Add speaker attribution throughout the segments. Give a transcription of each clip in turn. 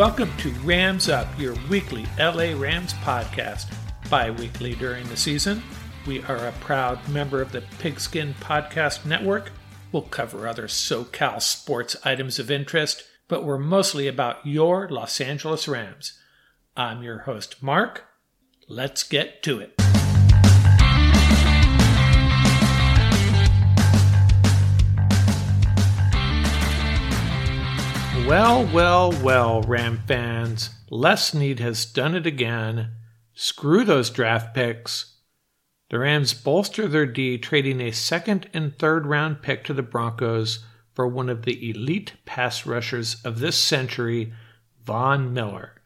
Speaker 1: Welcome to Rams Up, your weekly LA Rams podcast. Bi weekly during the season. We are a proud member of the Pigskin Podcast Network. We'll cover other SoCal sports items of interest, but we're mostly about your Los Angeles Rams. I'm your host, Mark. Let's get to it. Well, well, well, Ram fans. Les Snead has done it again. Screw those draft picks. The Rams bolster their D, trading a second and third round pick to the Broncos for one of the elite pass rushers of this century, Von Miller.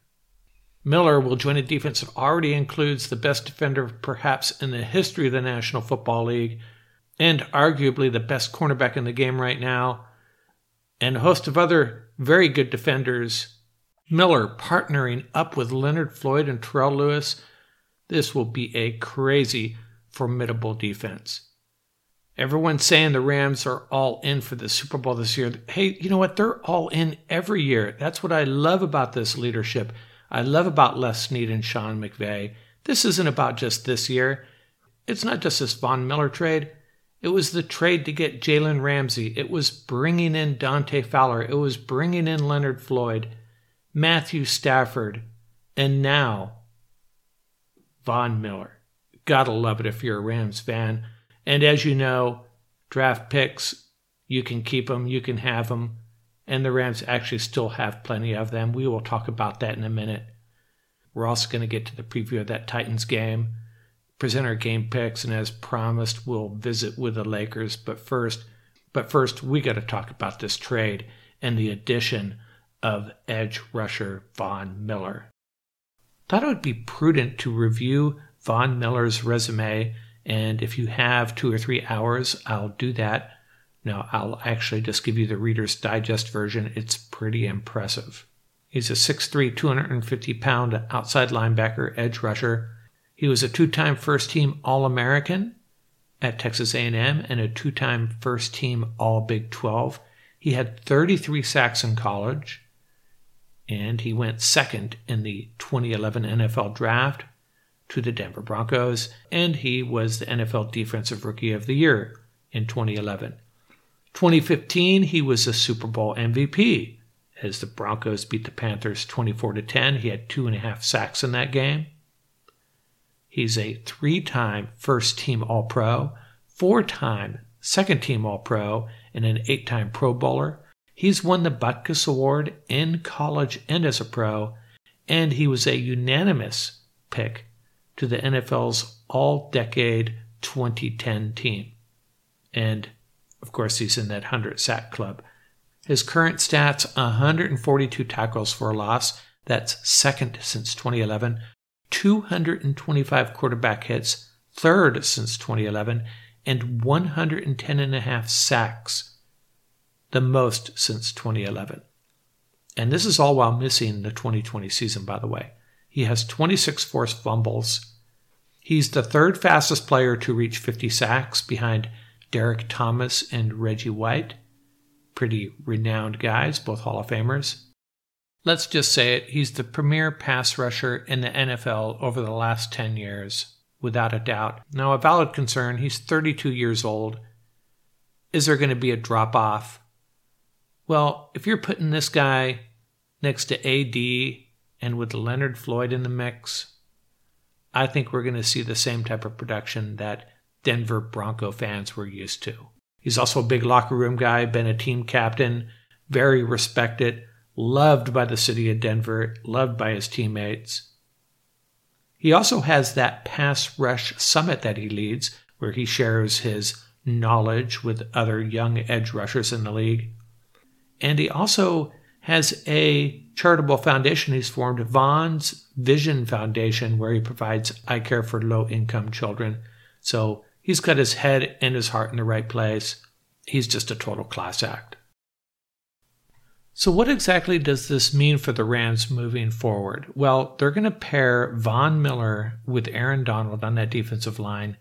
Speaker 1: Miller will join a defense that already includes the best defender perhaps in the history of the National Football League, and arguably the best cornerback in the game right now, and a host of other very good defenders. Miller partnering up with Leonard Floyd and Terrell Lewis. This will be a crazy, formidable defense. Everyone's saying the Rams are all in for the Super Bowl this year. Hey, you know what? They're all in every year. That's what I love about this leadership. I love about Les Snead and Sean McVay. This isn't about just this year. It's not just this Von Miller trade. It was the trade to get Jalen Ramsey. It was bringing in Dante Fowler. It was bringing in Leonard Floyd, Matthew Stafford, and now Von Miller. Gotta love it if you're a Rams fan. And as you know, draft picks, you can keep them, you can have them, and the Rams actually still have plenty of them. We will talk about that in a minute. We're also going to get to the preview of that Titans game present our game picks, and as promised, we'll visit with the Lakers. But first, but first, we got to talk about this trade and the addition of edge rusher Von Miller. Thought it would be prudent to review Von Miller's resume, and if you have two or three hours, I'll do that. Now, I'll actually just give you the Reader's Digest version. It's pretty impressive. He's a 6'3, 250 pound outside linebacker, edge rusher he was a two-time first-team All-American at Texas A&M and a two-time first-team All-Big 12. He had 33 sacks in college, and he went second in the 2011 NFL Draft to the Denver Broncos, and he was the NFL Defensive Rookie of the Year in 2011. 2015, he was a Super Bowl MVP as the Broncos beat the Panthers 24 to 10. He had two and a half sacks in that game. He's a three time first team All Pro, four time second team All Pro, and an eight time Pro Bowler. He's won the Butkus Award in college and as a pro, and he was a unanimous pick to the NFL's All Decade 2010 team. And of course, he's in that 100 sack club. His current stats 142 tackles for a loss. That's second since 2011. 225 quarterback hits, third since 2011, and 110 and a half sacks, the most since 2011. And this is all while missing the 2020 season, by the way. He has 26 forced fumbles. He's the third fastest player to reach 50 sacks behind Derrick Thomas and Reggie White. Pretty renowned guys, both Hall of Famers. Let's just say it, he's the premier pass rusher in the NFL over the last 10 years, without a doubt. Now, a valid concern, he's 32 years old. Is there going to be a drop off? Well, if you're putting this guy next to AD and with Leonard Floyd in the mix, I think we're going to see the same type of production that Denver Bronco fans were used to. He's also a big locker room guy, been a team captain, very respected loved by the city of Denver, loved by his teammates. He also has that pass rush summit that he leads, where he shares his knowledge with other young edge rushers in the league. And he also has a charitable foundation he's formed, Von's Vision Foundation, where he provides eye care for low income children. So he's got his head and his heart in the right place. He's just a total class act. So, what exactly does this mean for the Rams moving forward? Well, they're going to pair Von Miller with Aaron Donald on that defensive line.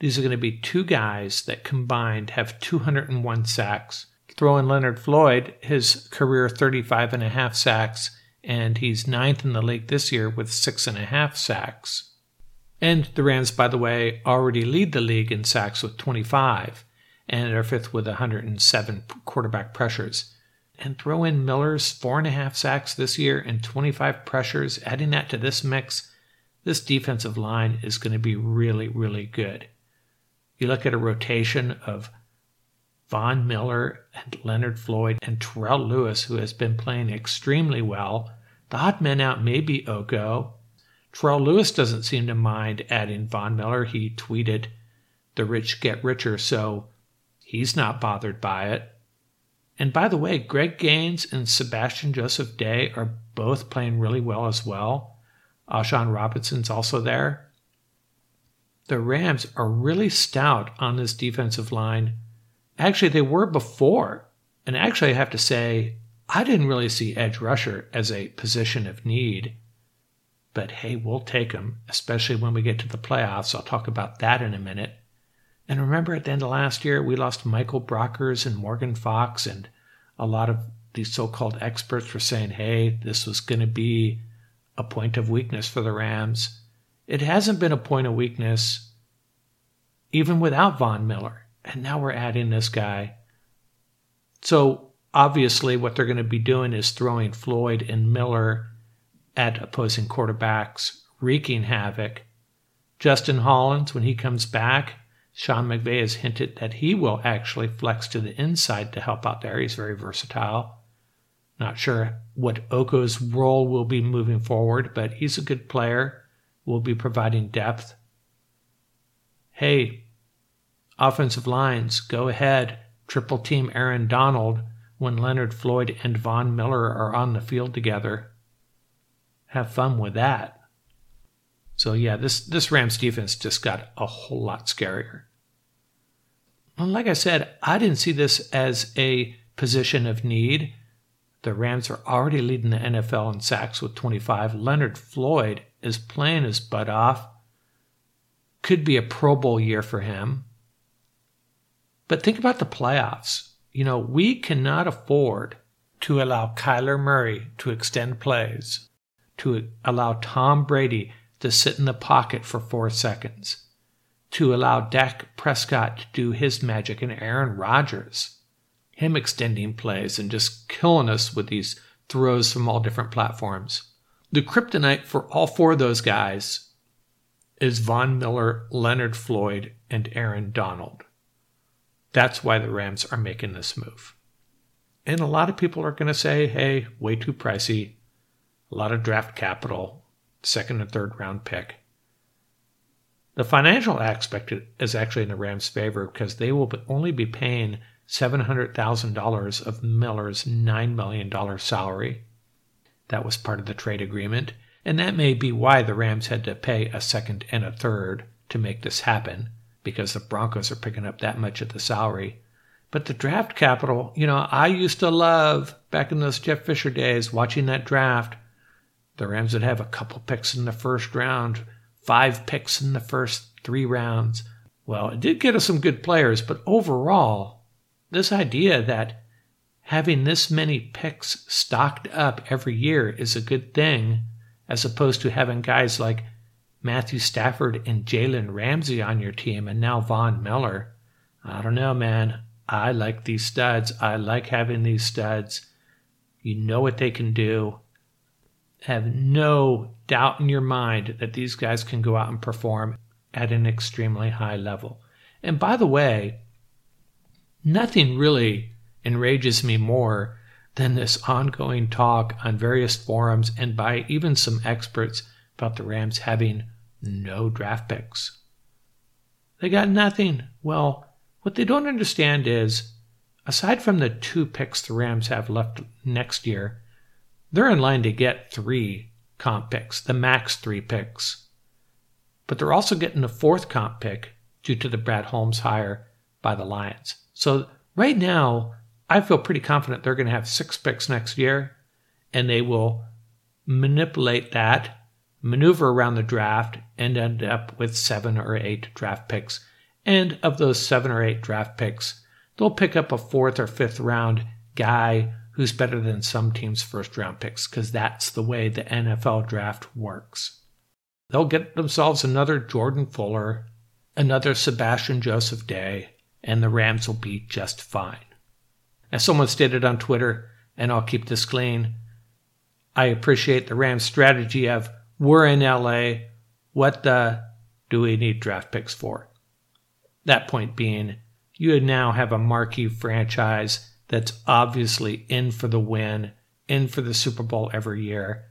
Speaker 1: These are going to be two guys that combined have 201 sacks. Throw in Leonard Floyd, his career 35 and a half sacks, and he's ninth in the league this year with six and a half sacks. And the Rams, by the way, already lead the league in sacks with 25 and are fifth with 107 quarterback pressures. And throw in Miller's four and a half sacks this year and 25 pressures, adding that to this mix, this defensive line is going to be really, really good. You look at a rotation of Von Miller and Leonard Floyd and Terrell Lewis, who has been playing extremely well. The hot men out may be Oko. Terrell Lewis doesn't seem to mind adding Von Miller. He tweeted, The rich get richer, so he's not bothered by it. And by the way, Greg Gaines and Sebastian Joseph Day are both playing really well as well. Uh, A'Shawn Robinson's also there. The Rams are really stout on this defensive line Actually, they were before. And actually, I have to say, I didn't really see edge rusher as a position of need. But hey, we'll take especially when we get to the playoffs. I'll talk about that in a minute. And remember at the end of last year, we lost Michael Brockers and Morgan Fox, and a lot of these so called experts were saying, hey, this was going to be a point of weakness for the Rams. It hasn't been a point of weakness even without Von Miller and now we're adding this guy. So obviously, what they're going to be doing is throwing Floyd and Miller at opposing quarterbacks, wreaking havoc. Justin Hollins, when he comes back, Sean McVay has hinted that he will actually flex to the inside to help out there. He's very versatile. Not sure what Oko's role will be moving forward, but he's a good player. Will be providing depth. Hey, Offensive lines, go ahead, triple team Aaron Donald when Leonard Floyd and Von Miller are on the field together. Have fun with that. So yeah, this this Rams defense just got a whole lot scarier. And like I said, I didn't see this as a position of need. The Rams are already leading the NFL in sacks with 25. Leonard Floyd is playing his butt off. Could be a Pro Bowl year for him. But think about the playoffs. You know, we cannot afford to allow Kyler Murray to extend plays, to allow Tom Brady to sit in the pocket for four seconds, to allow Dak Prescott to do his magic and Aaron Rodgers, him extending plays and just killing us with these throws from all different platforms. The kryptonite for all four of those guys is Von Miller, Leonard Floyd, and Aaron Donald. That's why the Rams are making this move. And a lot of people are going to say, hey, way too pricey, a lot of draft capital, second and third round pick. The financial aspect is actually in the Rams' favor because they will only be paying $700,000 of Miller's $9 million salary. That was part of the trade agreement, and that may be why the Rams had to pay a second and a third to make this happen because the Broncos are picking up that much of the salary. But the draft capital, you know, I used to love back in those Jeff Fisher days watching that draft. The Rams would have a couple picks in the first round, five picks in the first three rounds. Well, it did get us some good players, but overall, this idea that having this many picks stocked up every year is a good thing, as opposed to having guys like Matthew Stafford and Jalen Ramsey on your team and now Von Miller. I don't know, man. I like these studs. I like having these studs. You know what they can do. Have no doubt in your mind that these guys can go out and perform at an extremely high level. And by the way, nothing really enrages me more than this ongoing talk on various forums and by even some experts about the Rams having no draft picks. They got nothing. Well, what they don't understand is, aside from the two picks the Rams have left next year, they're in line to get three comp picks, the max three picks. But they're also getting a fourth comp pick due to the Brad Holmes hire by the Lions. So right now, I feel pretty confident they're going to have six picks next year, and they will manipulate that maneuver around the draft, and end up with seven or eight draft picks. And of those seven or eight draft picks, they'll pick up a fourth or fifth round guy who's better than some teams' first round picks because that's the way the NFL draft works. They'll get themselves another Jordan Fuller, another Sebastian Joseph Day, and the Rams will be just fine. As someone stated on Twitter, and I'll keep this clean, I appreciate the Rams' strategy of we're in LA, what the do we need draft picks for? That point being, you now have a marquee franchise that's obviously in for the win, in for the Super Bowl every year.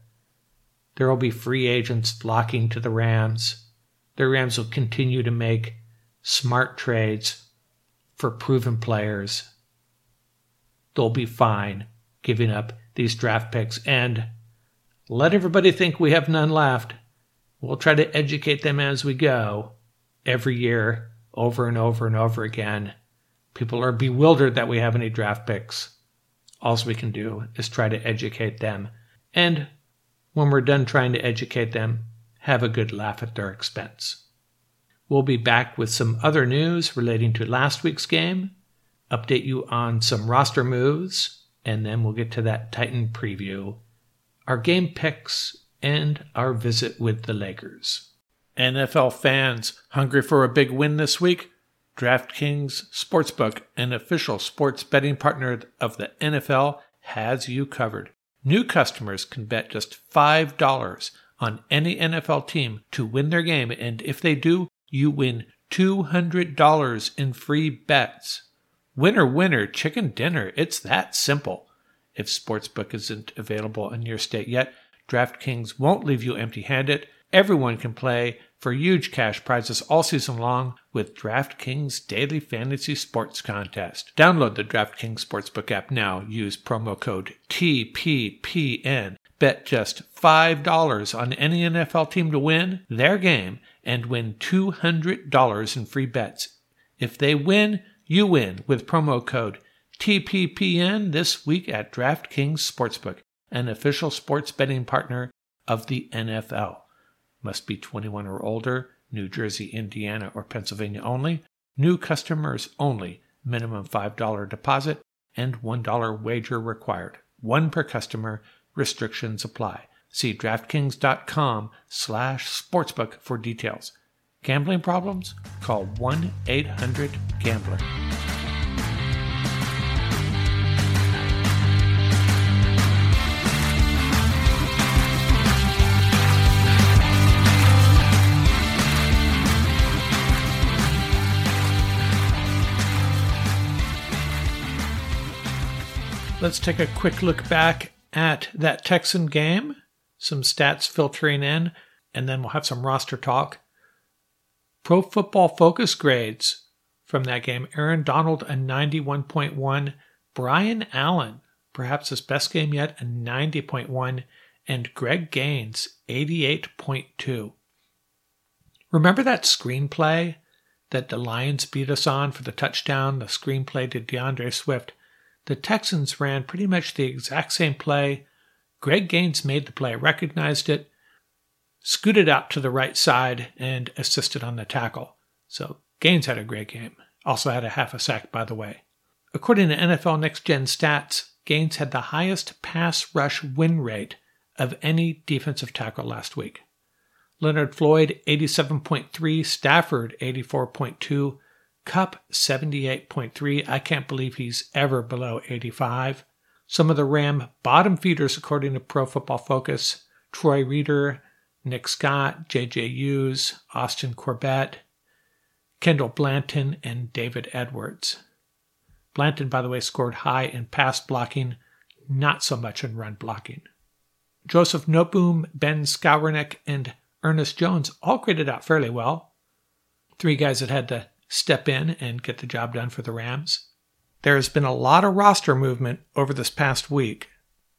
Speaker 1: There will be free agents flocking to the Rams. The Rams will continue to make smart trades for proven players. They'll be fine giving up these draft picks and let everybody think we have none left. We'll try to educate them as we go every year, over and over and over again. People are bewildered that we have any draft picks. All we can do is try to educate them. And when we're done trying to educate them, have a good laugh at their expense. We'll be back with some other news relating to last week's game, update you on some roster moves, and then we'll get to that Titan preview, our game picks, and our visit with the Lakers. NFL fans hungry for a big win this week? DraftKings Sportsbook, an official sports betting partner of the NFL, has you covered. New customers can bet just $5 on any NFL team to win their game, and if they do, you win $200 in free bets. Winner, winner, chicken dinner. It's that simple. If Sportsbook isn't available in your state yet, DraftKings won't leave you empty handed. Everyone can play for huge cash prizes all season long with DraftKings Daily Fantasy Sports Contest. Download the DraftKings Sportsbook app now. Use promo code TPPN. Bet just $5 on any NFL team to win their game and win $200 in free bets. If they win, you win with promo code TPPN this week at DraftKings Sportsbook, an official sports betting partner of the NFL. Must be 21 or older, New Jersey, Indiana, or Pennsylvania only. New customers only. Minimum $5 deposit and $1 wager required. One per customer. Restrictions apply. See DraftKings.com slash sportsbook for details. Gambling problems? Call 1-800-GAMBLER. Let's take a quick look back at that Texan game, some stats filtering in, and then we'll have some roster talk. Pro Football Focus grades from that game Aaron Donald, a 91.1, Brian Allen, perhaps his best game yet, a 90.1, and Greg Gaines, 88.2. Remember that screenplay that the Lions beat us on for the touchdown, the screenplay to D'Andre Swift? The Texans ran pretty much the exact same play. Greg Gaines made the play, recognized it, scooted out to the right side, and assisted on the tackle. So Gaines had a great game. Also had a half a sack, by the way. According to NFL Next Gen stats, Gaines had the highest pass rush win rate of any defensive tackle last week. Leonard Floyd, 87.3, Stafford, 84.2, Kupp 78.3. I can't believe he's ever below 85. Some of the Ram bottom feeders, according to Pro Football Focus Troy Reeder, Nick Scott, JuJu Hughes, Austin Corbett, Kendall Blanton, and David Edwards. Blanton, by the way, scored high in pass blocking, not so much in run blocking. Joseph Noteboom, Ben Skowronek, and Ernest Jones all graded out fairly well. Three guys that had to step in and get the job done for the Rams. There has been a lot of roster movement over this past week.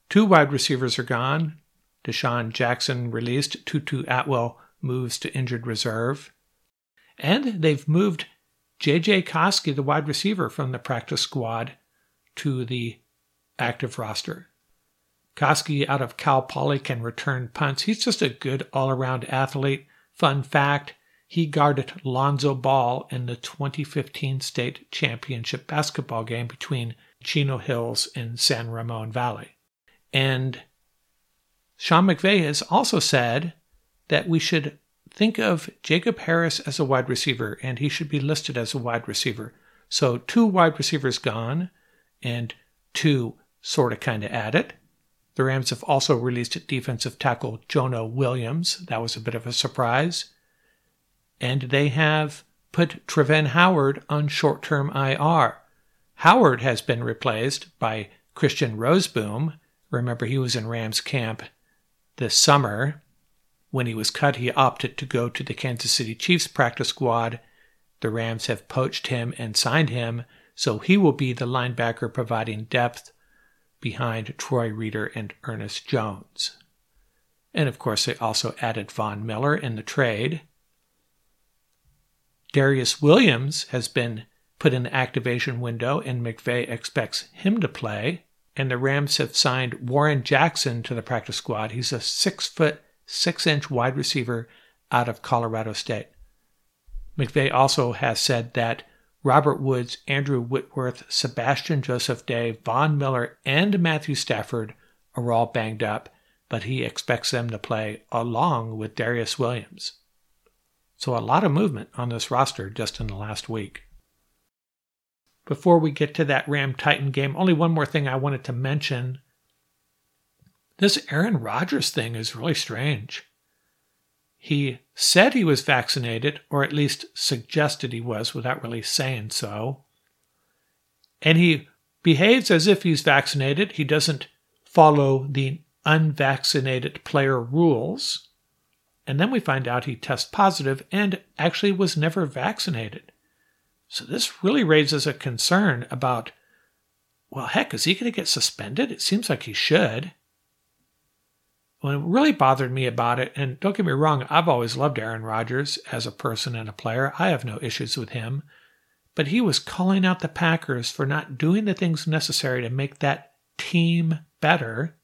Speaker 1: Two wide receivers are gone. DeSean Jackson released, Tutu Atwell moves to injured reserve. And they've moved J.J. Koski, the wide receiver from the practice squad, to the active roster. Koski out of Cal Poly can return punts. He's just a good all around athlete. Fun fact he guarded Lonzo Ball in the 2015 state championship basketball game between Chino Hills and San Ramon Valley. And Sean McVay has also said that we should think of Jacob Harris as a wide receiver, and he should be listed as a wide receiver. So two wide receivers gone, and two sort of kind of added. The Rams have also released defensive tackle Jonah Williams. That was a bit of a surprise. And they have put Travin Howard on short term IR. Howard has been replaced by Christian Rozeboom. Remember, he was in Rams camp this summer. When he was cut, he opted to go to the Kansas City Chiefs practice squad. The Rams have poached him and signed him, so he will be the linebacker providing depth behind Troy Reeder and Ernest Jones. And of course, they also added Von Miller in the trade. Darious Williams has been put in the activation window, and McVay expects him to play. And the Rams have signed Warren Jackson to the practice squad. He's a six foot, six inch wide receiver out of Colorado State. McVay also has said that Robert Woods, Andrew Whitworth, Sebastian Joseph Day, Von Miller, and Matthew Stafford are all banged up, but he expects them to play along with Darious Williams. So a lot of movement on this roster just in the last week. Before we get to that Ram Titan game, only one more thing I wanted to mention. This Aaron Rodgers thing is really strange. He said he was vaccinated, or at least suggested he was without really saying so. And he behaves as if he's vaccinated. He doesn't follow the unvaccinated player rules. And then we find out he tests positive and actually was never vaccinated. So this really raises a concern about well, heck, is he going to get suspended? It seems like he should. What really bothered me about it, and don't get me wrong, I've always loved Aaron Rodgers as a person and a player. I have no issues with him. But he was calling out the Packers for not doing the things necessary to make that team better.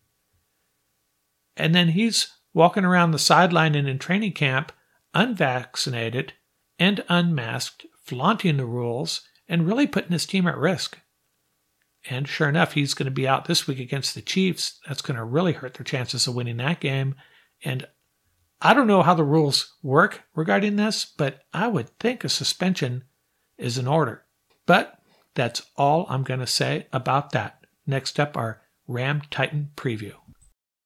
Speaker 1: And then he's walking around the sideline and in training camp, unvaccinated and unmasked, flaunting the rules, and really putting his team at risk. And sure enough, he's going to be out this week against the Chiefs. That's going to really hurt their chances of winning that game. And I don't know how the rules work regarding this, but I would think a suspension is in order. But that's all I'm going to say about that. Next up, our Ram Titan preview.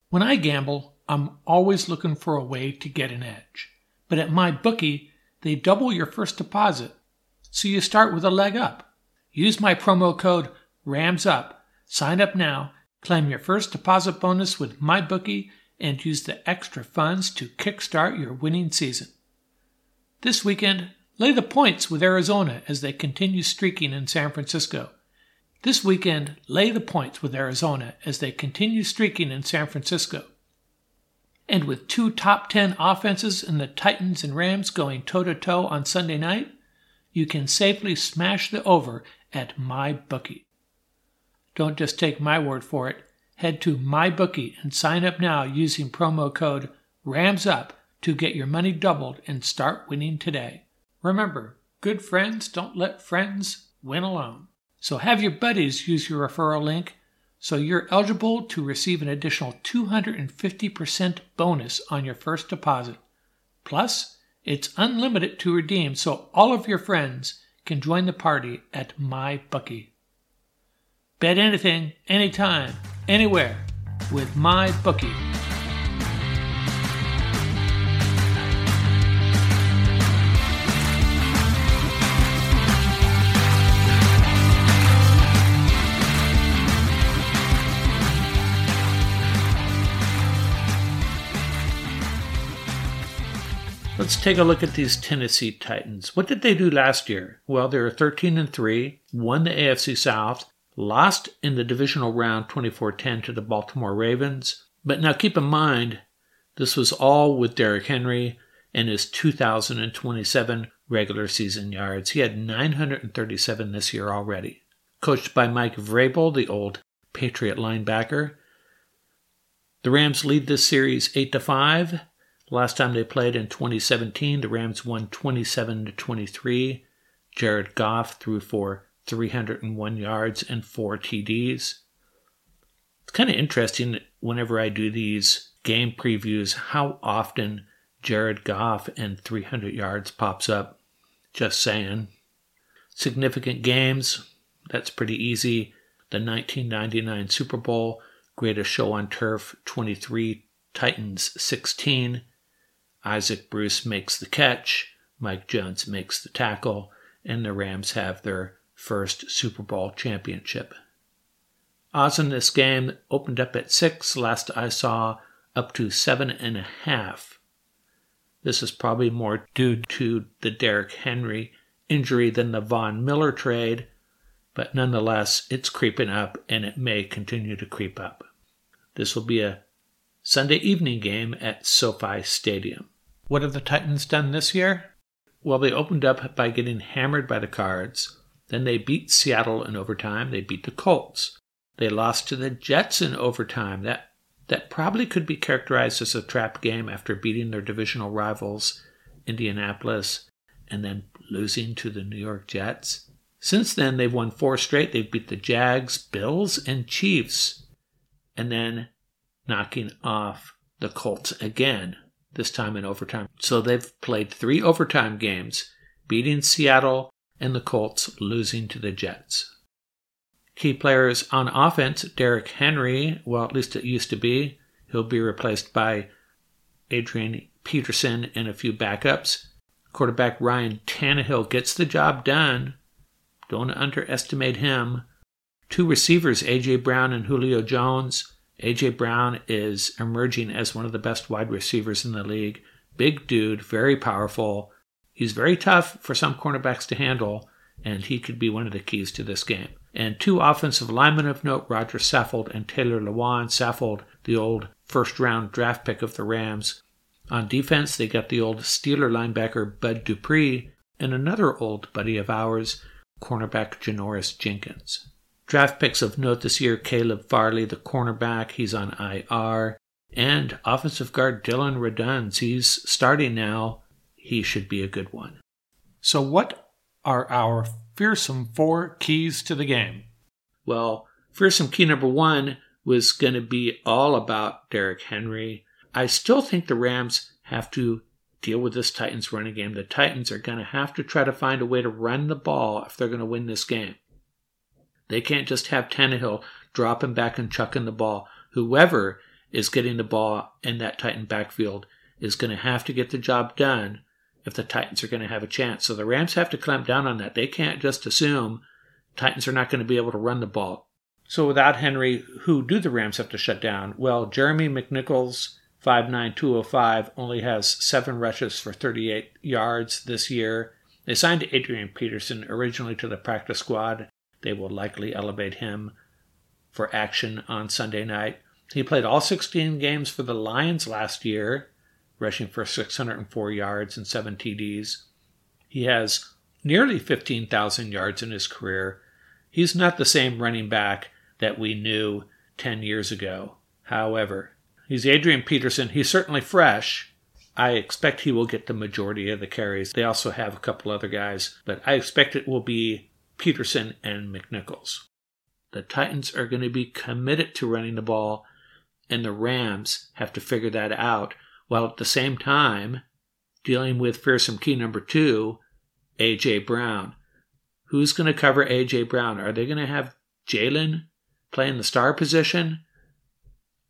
Speaker 1: When I gamble, I'm always looking for a way to get an edge. But at my bookie, they double your first deposit. So you start with a leg up. Use my promo code RAMSUP. Sign up now, claim your first deposit bonus with my bookie, and use the extra funds to kickstart your winning season. This weekend, lay the points with Arizona as they continue streaking in San Francisco. This weekend, lay the points with Arizona as they continue streaking in San Francisco. And with two top 10 offenses in the Titans and Rams going toe to toe on Sunday night, you can safely smash the over at MyBookie. Don't just take my word for it. Head to MyBookie and sign up now using promo code RAMSUP to get your money doubled and start winning today. Remember, good friends don't let friends win alone. So have your buddies use your referral link so you're eligible to receive an additional 250% bonus on your first deposit. Plus, it's unlimited to redeem so all of your friends can join the party at MyBookie. Bet anything, anytime, anywhere with my Let's take a look at these Tennessee Titans. What did they do last year? Well, they were 13 and 3, won the AFC South, lost in the divisional round 24-10 to the Baltimore Ravens. But now keep in mind, this was all with Derrick Henry and his 2027 regular season yards. He had 937 this year already. Coached by Mike Vrabel, the old Patriot linebacker. The Rams lead this series 8 to 5. Last time they played in 2017, the Rams won 27 to 23. Jared Goff threw for 301 yards and four TDs. It's kind of interesting whenever I do these game previews how often Jared Goff and 300 yards pops up. Just saying. Significant games, that's pretty easy. The 1999 Super Bowl, greatest show on turf, 23, Titans 16. Isaac Bruce makes the catch, Mike Jones makes the tackle, and the Rams have their first Super Bowl championship. Odds in this game opened up at six, last I saw, up to seven and a half. This is probably more due to the Derrick Henry injury than the Von Miller trade, but nonetheless, it's creeping up and it may continue to creep up. This will be a Sunday evening game at SoFi Stadium. What have the Titans done this year? Well, they opened up by getting hammered by the Cards. Then they beat Seattle in overtime. They beat the Colts. They lost to the Jets in overtime. That that probably could be characterized as a trap game after beating their divisional rivals, Indianapolis, and then losing to the New York Jets. Since then, they've won four straight. They've beat the Jags, Bills, and Chiefs, and then knocking off the Colts again, this time in overtime. So they've played three overtime games, beating Seattle and the Colts, losing to the Jets. Key players on offense Derrick Henry, well, at least it used to be. He'll be replaced by Adrian Peterson and a few backups. Quarterback Ryan Tannehill gets the job done. Don't underestimate him. Two receivers, A.J. Brown and Julio Jones. A.J. Brown is emerging as one of the best wide receivers in the league. Big dude, very powerful. He's very tough for some cornerbacks to handle, and he could be one of the keys to this game. And two offensive linemen of note, Roger Saffold and Taylor Lewan. Saffold, the old first round draft pick of the Rams. On defense, they got the old Steeler linebacker Bud Dupree and another old buddy of ours, cornerback Janoris Jenkins. Draft picks of note this year Caleb Farley, the cornerback, he's on IR. And offensive guard Dillon Radunz, he's starting now. He should be a good one.
Speaker 2: So, what are our fearsome four keys to the game?
Speaker 1: Well, fearsome key number one was going to be all about Derrick Henry. I still think the Rams have to deal with this Titans running game. The Titans are going to have to try to find a way to run the ball if they're going to win this game. They can't just have Tannehill dropping back and chucking the ball. Whoever is getting the ball in that Titan backfield is going to have to get the job done if the Titans are going to have a chance. So the Rams have to clamp down on that. They can't just assume Titans are not going to be able to run the ball. So without Henry, who do the Rams have to shut down? Well, Jeremy McNichols, 5'9", 205, only has seven rushes for 38 yards this year. They signed Adrian Peterson originally to the practice squad. They will likely elevate him for action on Sunday night. He played all 16 games for the Lions last year rushing for 604 yards and 7 TDs. He has nearly 15,000 yards in his career. He's not the same running back that we knew 10 years ago. However, he's Adrian Peterson. He's certainly fresh. I expect he will get the majority of the carries. They also have a couple other guys, but I expect it will be Peterson and McNichols. The Titans are going to be committed to running the ball, and the Rams have to figure that out while at the same time dealing with fearsome key number two, A.J. Brown. Who's going to cover A.J. Brown? Are they going to have Jalen playing the star position?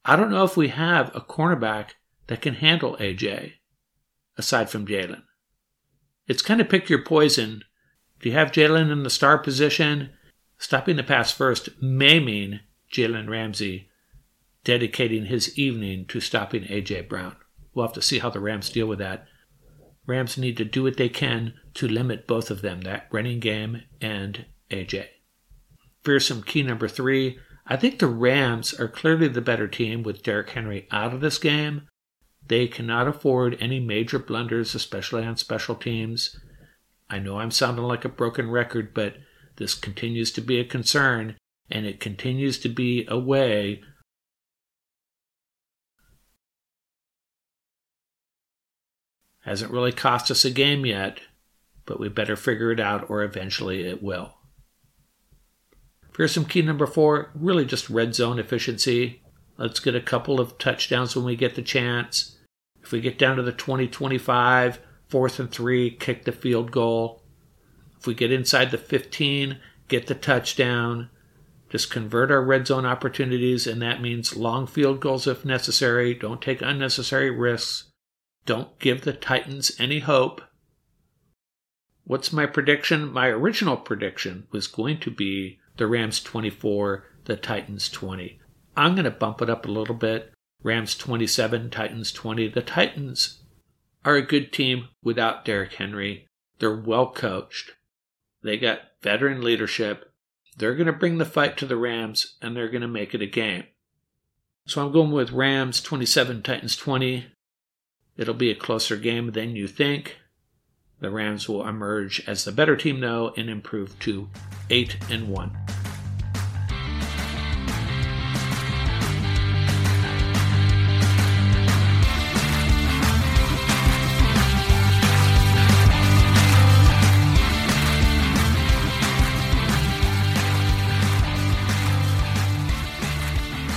Speaker 1: I don't know if we have a cornerback that can handle A.J. aside from Jalen. It's kind of pick your poison. If you have Jalen in the star position, stopping the pass first may mean Jalen Ramsey dedicating his evening to stopping A.J. Brown. We'll have to see how the Rams deal with that. Rams need to do what they can to limit both of them, that running game and AJ. Fearsome key number three. I think the Rams are clearly the better team with Derrick Henry out of this game. They cannot afford any major blunders, especially on special teams. I know I'm sounding like a broken record, but this continues to be a concern, and it continues to be a way Hasn't really cost us a game yet, but we better figure it out or eventually it will.
Speaker 3: Fearsome key number four, really just red zone efficiency. Let's get a couple of touchdowns when we get the chance. If we get down to the 20 25, fourth and three, kick the field goal. If we get inside the 15, get the touchdown. Just convert our red zone opportunities, and that means long field goals if necessary. Don't take unnecessary risks. Don't give the Titans any hope. What's my prediction? My original prediction was going to be the Rams 24, the Titans 20. I'm going to bump it up a little bit. Rams 27, Titans 20. The Titans are a good team without Derrick Henry. They're well coached. They got veteran leadership. They're going to bring the fight to the Rams and they're going to make it a game. So I'm going with Rams 27, Titans 20. It'll be a closer game than you think. The Rams will emerge as the better team though and improve to 8 and 1.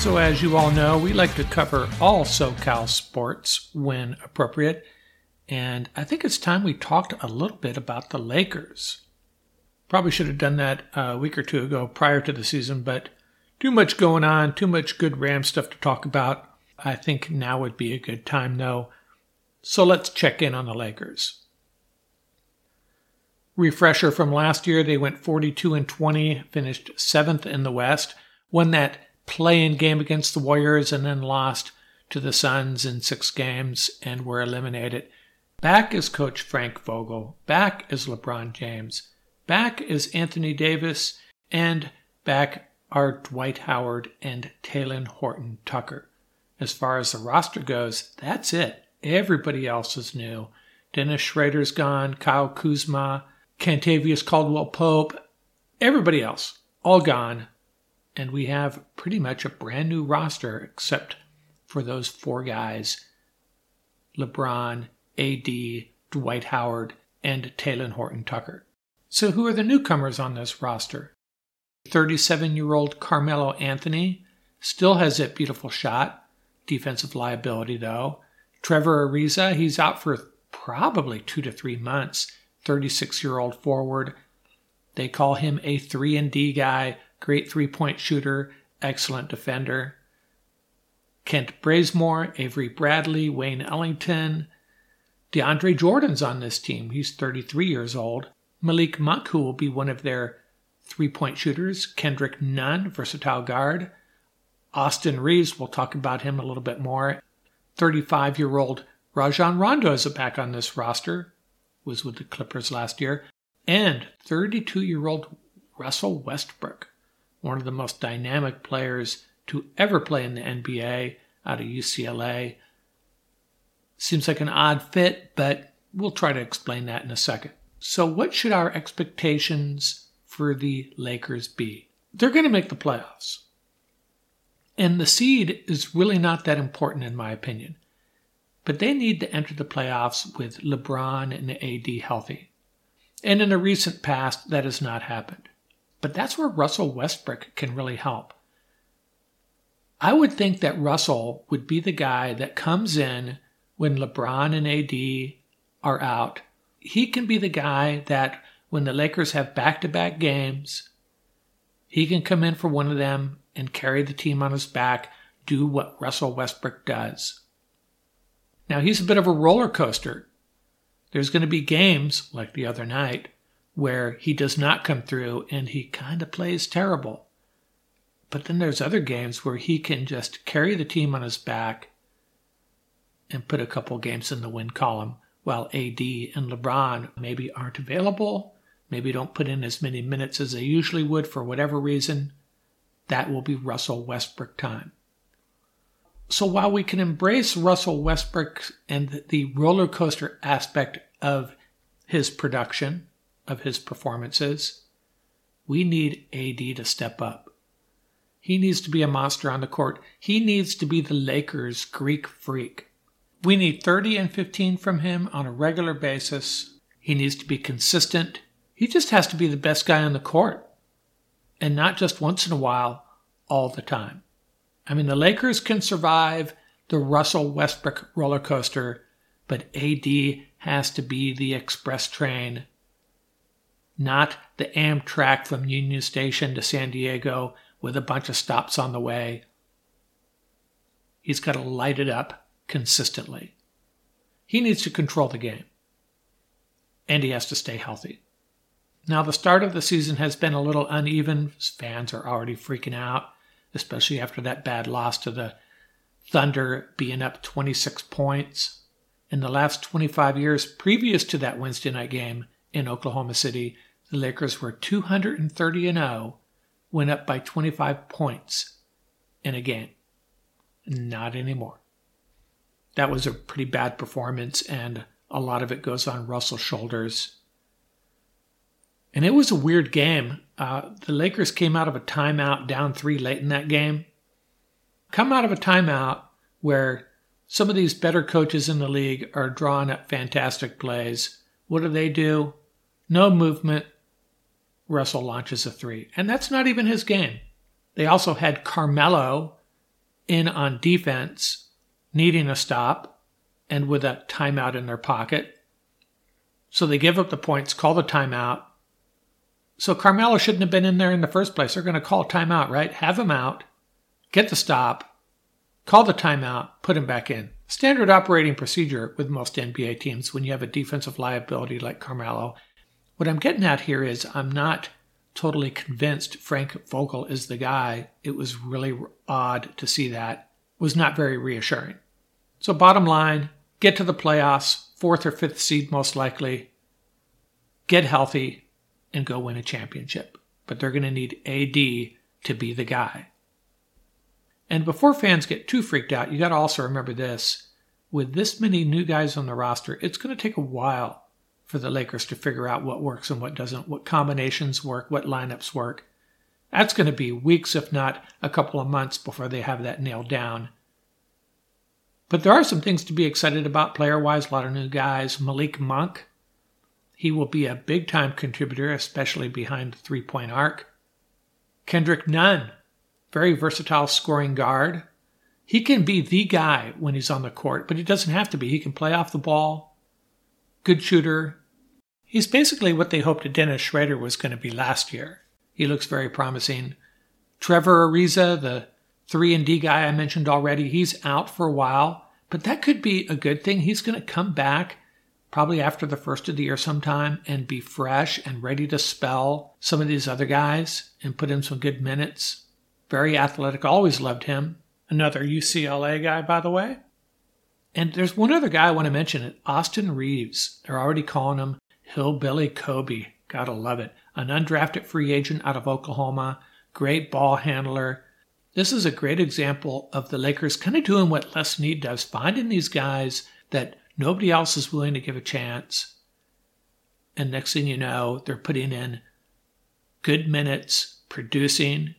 Speaker 1: So, as you all know, we like to cover all SoCal sports when appropriate. And I think it's time we talked a little bit about the Lakers. Probably should have done that a week or two ago prior to the season, but too much going on, too much good Ram stuff to talk about. I think now would be a good time, though. So let's check in on the Lakers. Refresher from last year, they went 42 and 20, finished seventh in the West, won that play-in game against the Warriors and then lost to the Suns in six games and were eliminated. Back is coach Frank Vogel. Back is LeBron James. Back is Anthony Davis. And back are Dwight Howard and Talen Horton Tucker. As far as the roster goes, that's it. Everybody else is new. Dennis Schrader's gone, Kyle Kuzma, Kentavious Caldwell Pope, everybody else, all gone and we have pretty much a brand new roster except for those four guys LeBron, AD, Dwight Howard, and Talen Horton Tucker. So, who are the newcomers on this roster? 37 year old Carmelo Anthony still has that beautiful shot. Defensive liability, though. Trevor Ariza, he's out for probably two to three months. 36 year old forward. They call him a 3 and D guy great three point shooter, excellent defender. Kent Bazemore, Avery Bradley, Wayne Ellington. DeAndre Jordan's on this team. He's 33 years old. Malik who will be one of their three point shooters. Kendrick Nunn, versatile guard. Austin Reaves, we'll talk about him a little bit more. 35 year old Rajon Rondo is back on this roster, was with the Clippers last year. And 32 year old Russell Westbrook one of the most dynamic players to ever play in the NBA out of UCLA. Seems like an odd fit, but we'll try to explain that in a second. So, what should our expectations for the Lakers be? They're going to make the playoffs. And the seed is really not that important, in my opinion. But they need to enter the playoffs with LeBron and AD healthy. And in the recent past, that has not happened. But that's where Russell Westbrook can really help. I would think that Russell would be the guy that comes in when LeBron and AD are out. He can be the guy that when the Lakers have back to back games, he can come in for one of them and carry the team on his back, do what Russell Westbrook does. Now, he's a bit of a roller coaster. There's going to be games, like the other night, where he does not come through and he kind of plays terrible. But then there's other games where he can just carry the team on his back and put a couple games in the win column while AD and LeBron maybe aren't available, maybe don't put in as many minutes as they usually would for whatever reason. That will be Russell Westbrook time. So while we can embrace Russell Westbrook and the roller coaster aspect of his production, of his performances. We need AD to step up. He needs to be a monster on the court. He needs to be the Lakers' Greek freak. We need 30 and 15 from him on a regular basis. He needs to be consistent. He just has to be the best guy on the court. and not just once in a while, all the time. I mean, the Lakers can survive the Russell Westbrook roller coaster, but AD has to be the express train, not the Amtrak from Union Station to San Diego with a bunch of stops on the way. He's got to light it up consistently. He needs to control the game. And he has to stay healthy. Now, the start of the season has been a little uneven. Fans are already freaking out, especially after that bad loss to the Thunder being up 26 points. In the last 25 years previous to that Wednesday night game in Oklahoma City, the Lakers were 230 and 0, went up by 25 points in a game. Not anymore. That was a pretty bad performance, and a lot of it goes on Russell's shoulders. And it was a weird game. Uh, the Lakers came out of a timeout down three late in that game. Come out of a timeout where some of these better coaches in the league are drawing up fantastic plays. What do they do? No movement. Russell launches a three. And that's not even his game. They also had Carmelo in on defense, needing a stop, and with a timeout in their pocket. So they give up the points, call the timeout. So Carmelo shouldn't have been in there in the first place. They're going to call timeout, right? Have him out, get the stop, call the timeout, put him back in. Standard operating procedure with most NBA teams when you have a defensive liability like Carmelo. What I'm getting at here is I'm not totally convinced Frank Vogel is the guy. It was really odd to see that. It was not very reassuring. So bottom line, get to the playoffs, fourth or fifth seed most likely. Get healthy and go win a championship. But they're going to need AD to be the guy. And before fans get too freaked out, you got to also remember this. With this many new guys on the roster, it's going to take a while for the Lakers to figure out what works and what doesn't, what combinations work, what lineups work. That's going to be weeks, if not a couple of months, before they have that nailed down. But there are some things to be excited about player wise. A lot of new guys. Malik Monk, he will be a big time contributor, especially behind the three point arc. Kendrick Nunn, very versatile scoring guard. He can be the guy when he's on the court, but he doesn't have to be. He can play off the ball, good shooter. He's basically what they hoped Dennis Schroeder was going to be last year. He looks very promising. Trevor Ariza, the 3 and D guy I mentioned already, he's out for a while, but that could be a good thing. He's going to come back probably after the first of the year sometime and be fresh and ready to spell some of these other guys and put in some good minutes. Very athletic, always loved him. Another UCLA guy, by the way. And there's one other guy I want to mention Austin Reaves. They're already calling him Hillbilly Kobe. Gotta love it. An undrafted free agent out of Oklahoma, great ball handler. This is a great example of the Lakers kind of doing what Les Snead does, finding these guys that nobody else is willing to give a chance. And next thing you know, they're putting in good minutes, producing,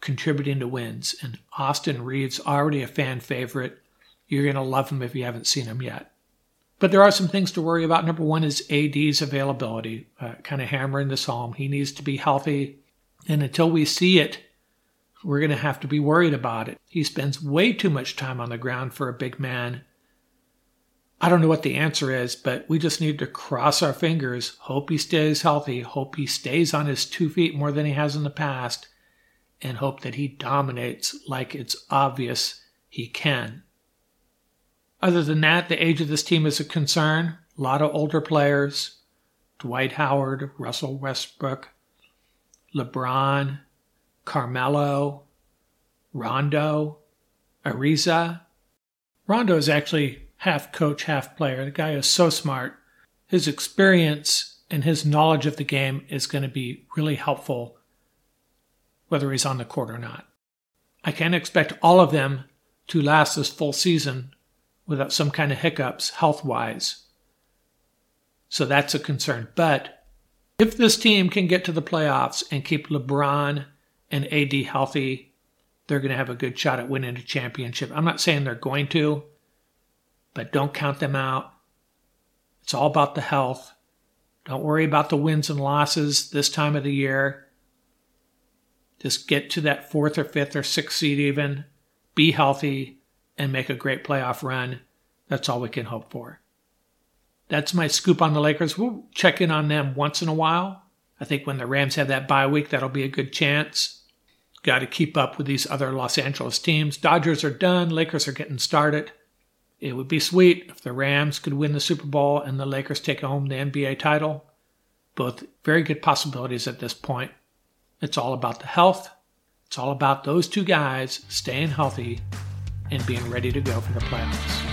Speaker 1: contributing to wins. And Austin Reaves, already a fan favorite, you're going to love him if you haven't seen him yet. But there are some things to worry about. Number one is AD's availability, uh, kind of hammering this home. He needs to be healthy. And until we see it, we're going to have to be worried about it. He spends way too much time on the ground for a big man. I don't know what the answer is, but we just need to cross our fingers, hope he stays healthy, hope he stays on his two feet more than he has in the past, and hope that he dominates like it's obvious he can. Other than that, the age of this team is a concern. A lot of older players Dwight Howard, Russell Westbrook, LeBron, Carmelo, Rondo, Ariza. Rondo is actually half coach, half player. The guy is so smart. His experience and his knowledge of the game is going to be really helpful whether he's on the court or not. I can't expect all of them to last this full season without some kind of hiccups health wise. So that's a concern. But if this team can get to the playoffs and keep LeBron and AD healthy, they're going to have a good shot at winning a championship. I'm not saying they're going to, but don't count them out. It's all about the health. Don't worry about the wins and losses this time of the year.
Speaker 2: Just get to that fourth or fifth or sixth seed even, be healthy, and make a great playoff run. That's all we can hope for. That's my scoop on the Lakers. We'll check in on them once in a while. I think when the Rams have that bye week, that'll be a good chance. Got to keep up with these other Los Angeles teams. Dodgers are done, Lakers are getting started. It would be sweet if the Rams could win the Super Bowl and the Lakers take home the NBA title. Both very good possibilities at this point. It's all about the health. It's all about those two guys staying healthy and being ready to go for the playoffs.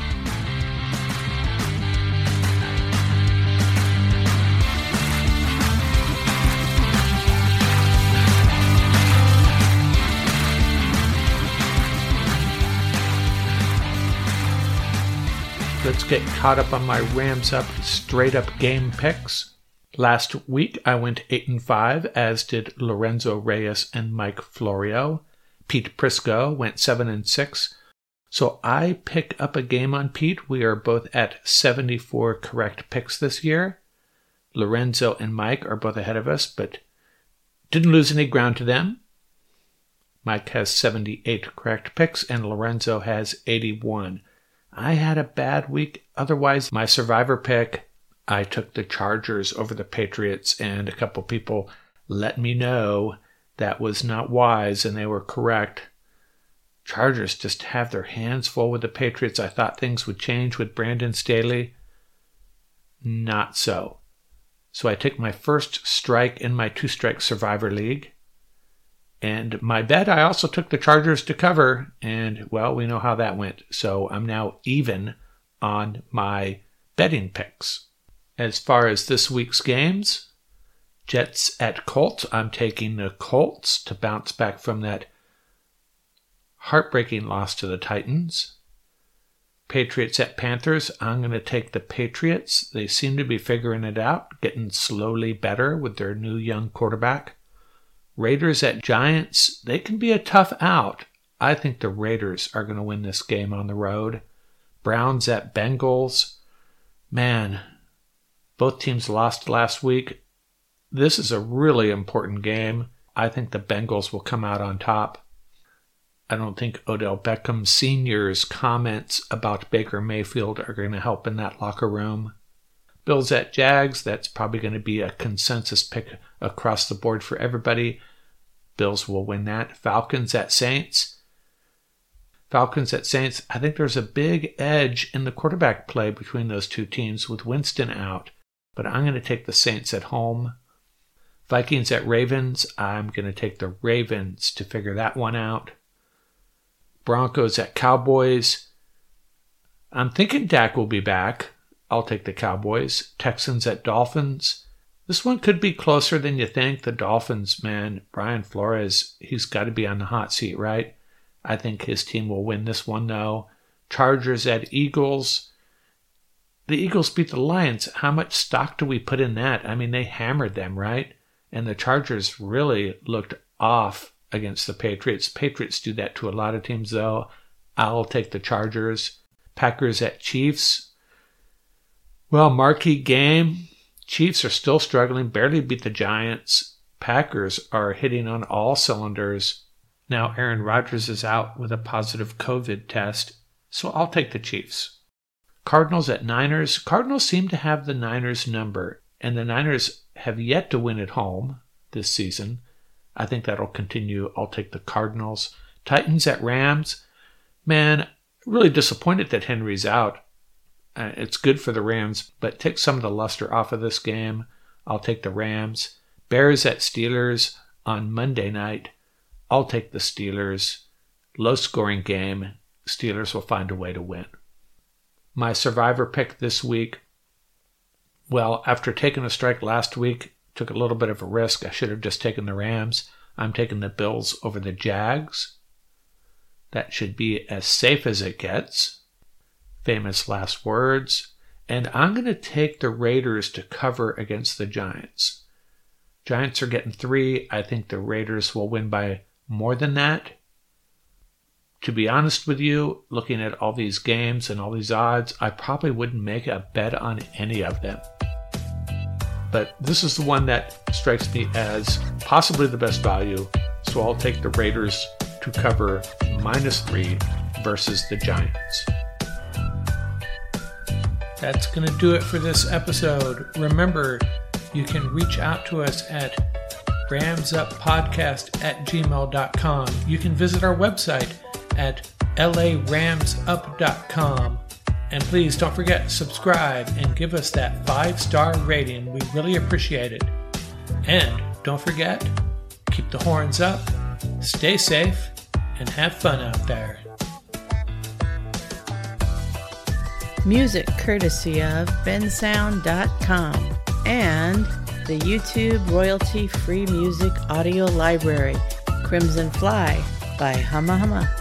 Speaker 1: Let's get caught up on my Rams up straight up game picks. Last week I went 8 and 5 as did Lorenzo Reyes and Mike Florio. Pete Prisco went 7 and 6. So I pick up a game on Pete. We are both at 74 correct picks this year. Lorenzo and Mike are both ahead of us, but didn't lose any ground to them. Mike has 78 correct picks and Lorenzo has 81. I had a bad week. Otherwise, my survivor pick, I took the Chargers over the Patriots, and a couple people let me know that was not wise and they were correct. Chargers just have their hands full with the Patriots. I thought things would change with Brandon Staley. Not so. So I took my first strike in my two strike survivor league. And my bet, I also took the Chargers to cover, and well, we know how that went. So I'm now even on my betting picks. As far as this week's games, Jets at Colts, I'm taking the Colts to bounce back from that heartbreaking loss to the Titans. Patriots at Panthers, I'm going to take the Patriots. They seem to be figuring it out, getting slowly better with their new young quarterback. Raiders at Giants, they can be a tough out. I think the Raiders are going to win this game on the road. Browns at Bengals. Man, both teams lost last week. This is a really important game. I think the Bengals will come out on top. I don't think Odell Beckham Sr.'s comments about Baker Mayfield are going to help in that locker room. Bills at Jags, that's probably going to be a consensus pick across the board for everybody. Bills will win that. Falcons at Saints. Falcons at Saints, I think there's a big edge in the quarterback play between those two teams with Winston out, but I'm going to take the Saints at home. Vikings at Ravens, I'm going to take the Ravens to figure that one out. Broncos at Cowboys, I'm thinking Dak will be back. I'll take the Cowboys. Texans at Dolphins. This one could be closer than you think. The Dolphins, man, Brian Flores, he's got to be on the hot seat, right? I think his team will win this one, though. Chargers at Eagles. The Eagles beat the Lions. How much stock do we put in that? I mean, they hammered them, right? And the Chargers really looked off against the Patriots. Patriots do that to a lot of teams, though. I'll take the Chargers. Packers at Chiefs. Well, marquee game. Chiefs are still struggling, barely beat the Giants. Packers are hitting on all cylinders. Now Aaron Rodgers is out with a positive COVID test, so I'll take the Chiefs. Cardinals at Niners. Cardinals seem to have the Niners number, and the Niners have yet to win at home this season. I think that'll continue. I'll take the Cardinals. Titans at Rams. Man, really disappointed that Henry's out. Uh, it's good for the Rams, but take some of the luster off of this game. I'll take the Rams. Bears at Steelers on Monday night. I'll take the Steelers. Low scoring game. Steelers will find a way to win. My survivor pick this week. Well, after taking a strike last week, took a little bit of a risk. I should have just taken the Rams. I'm taking the Bills over the Jags. That should be as safe as it gets famous last words. And I'm going to take the Raiders to cover against the Giants. Giants are getting three. I think the Raiders will win by more than that. To be honest with you, looking at all these games and all these odds, I probably wouldn't make a bet on any of them. But this is the one that strikes me as possibly the best value,
Speaker 4: so I'll take the Raiders to cover minus three versus the Giants.
Speaker 1: That's going to do it for this episode. Remember, you can reach out to us at ramsuppodcast at gmail.com. You can visit our website at laramsup.com. And please don't forget, subscribe and give us that five star rating. We really appreciate it. And don't forget, keep the horns up, stay safe, and have fun out there.
Speaker 5: Music courtesy of bensound.com and the YouTube royalty free music audio library, Crimson Fly by Huma-Huma.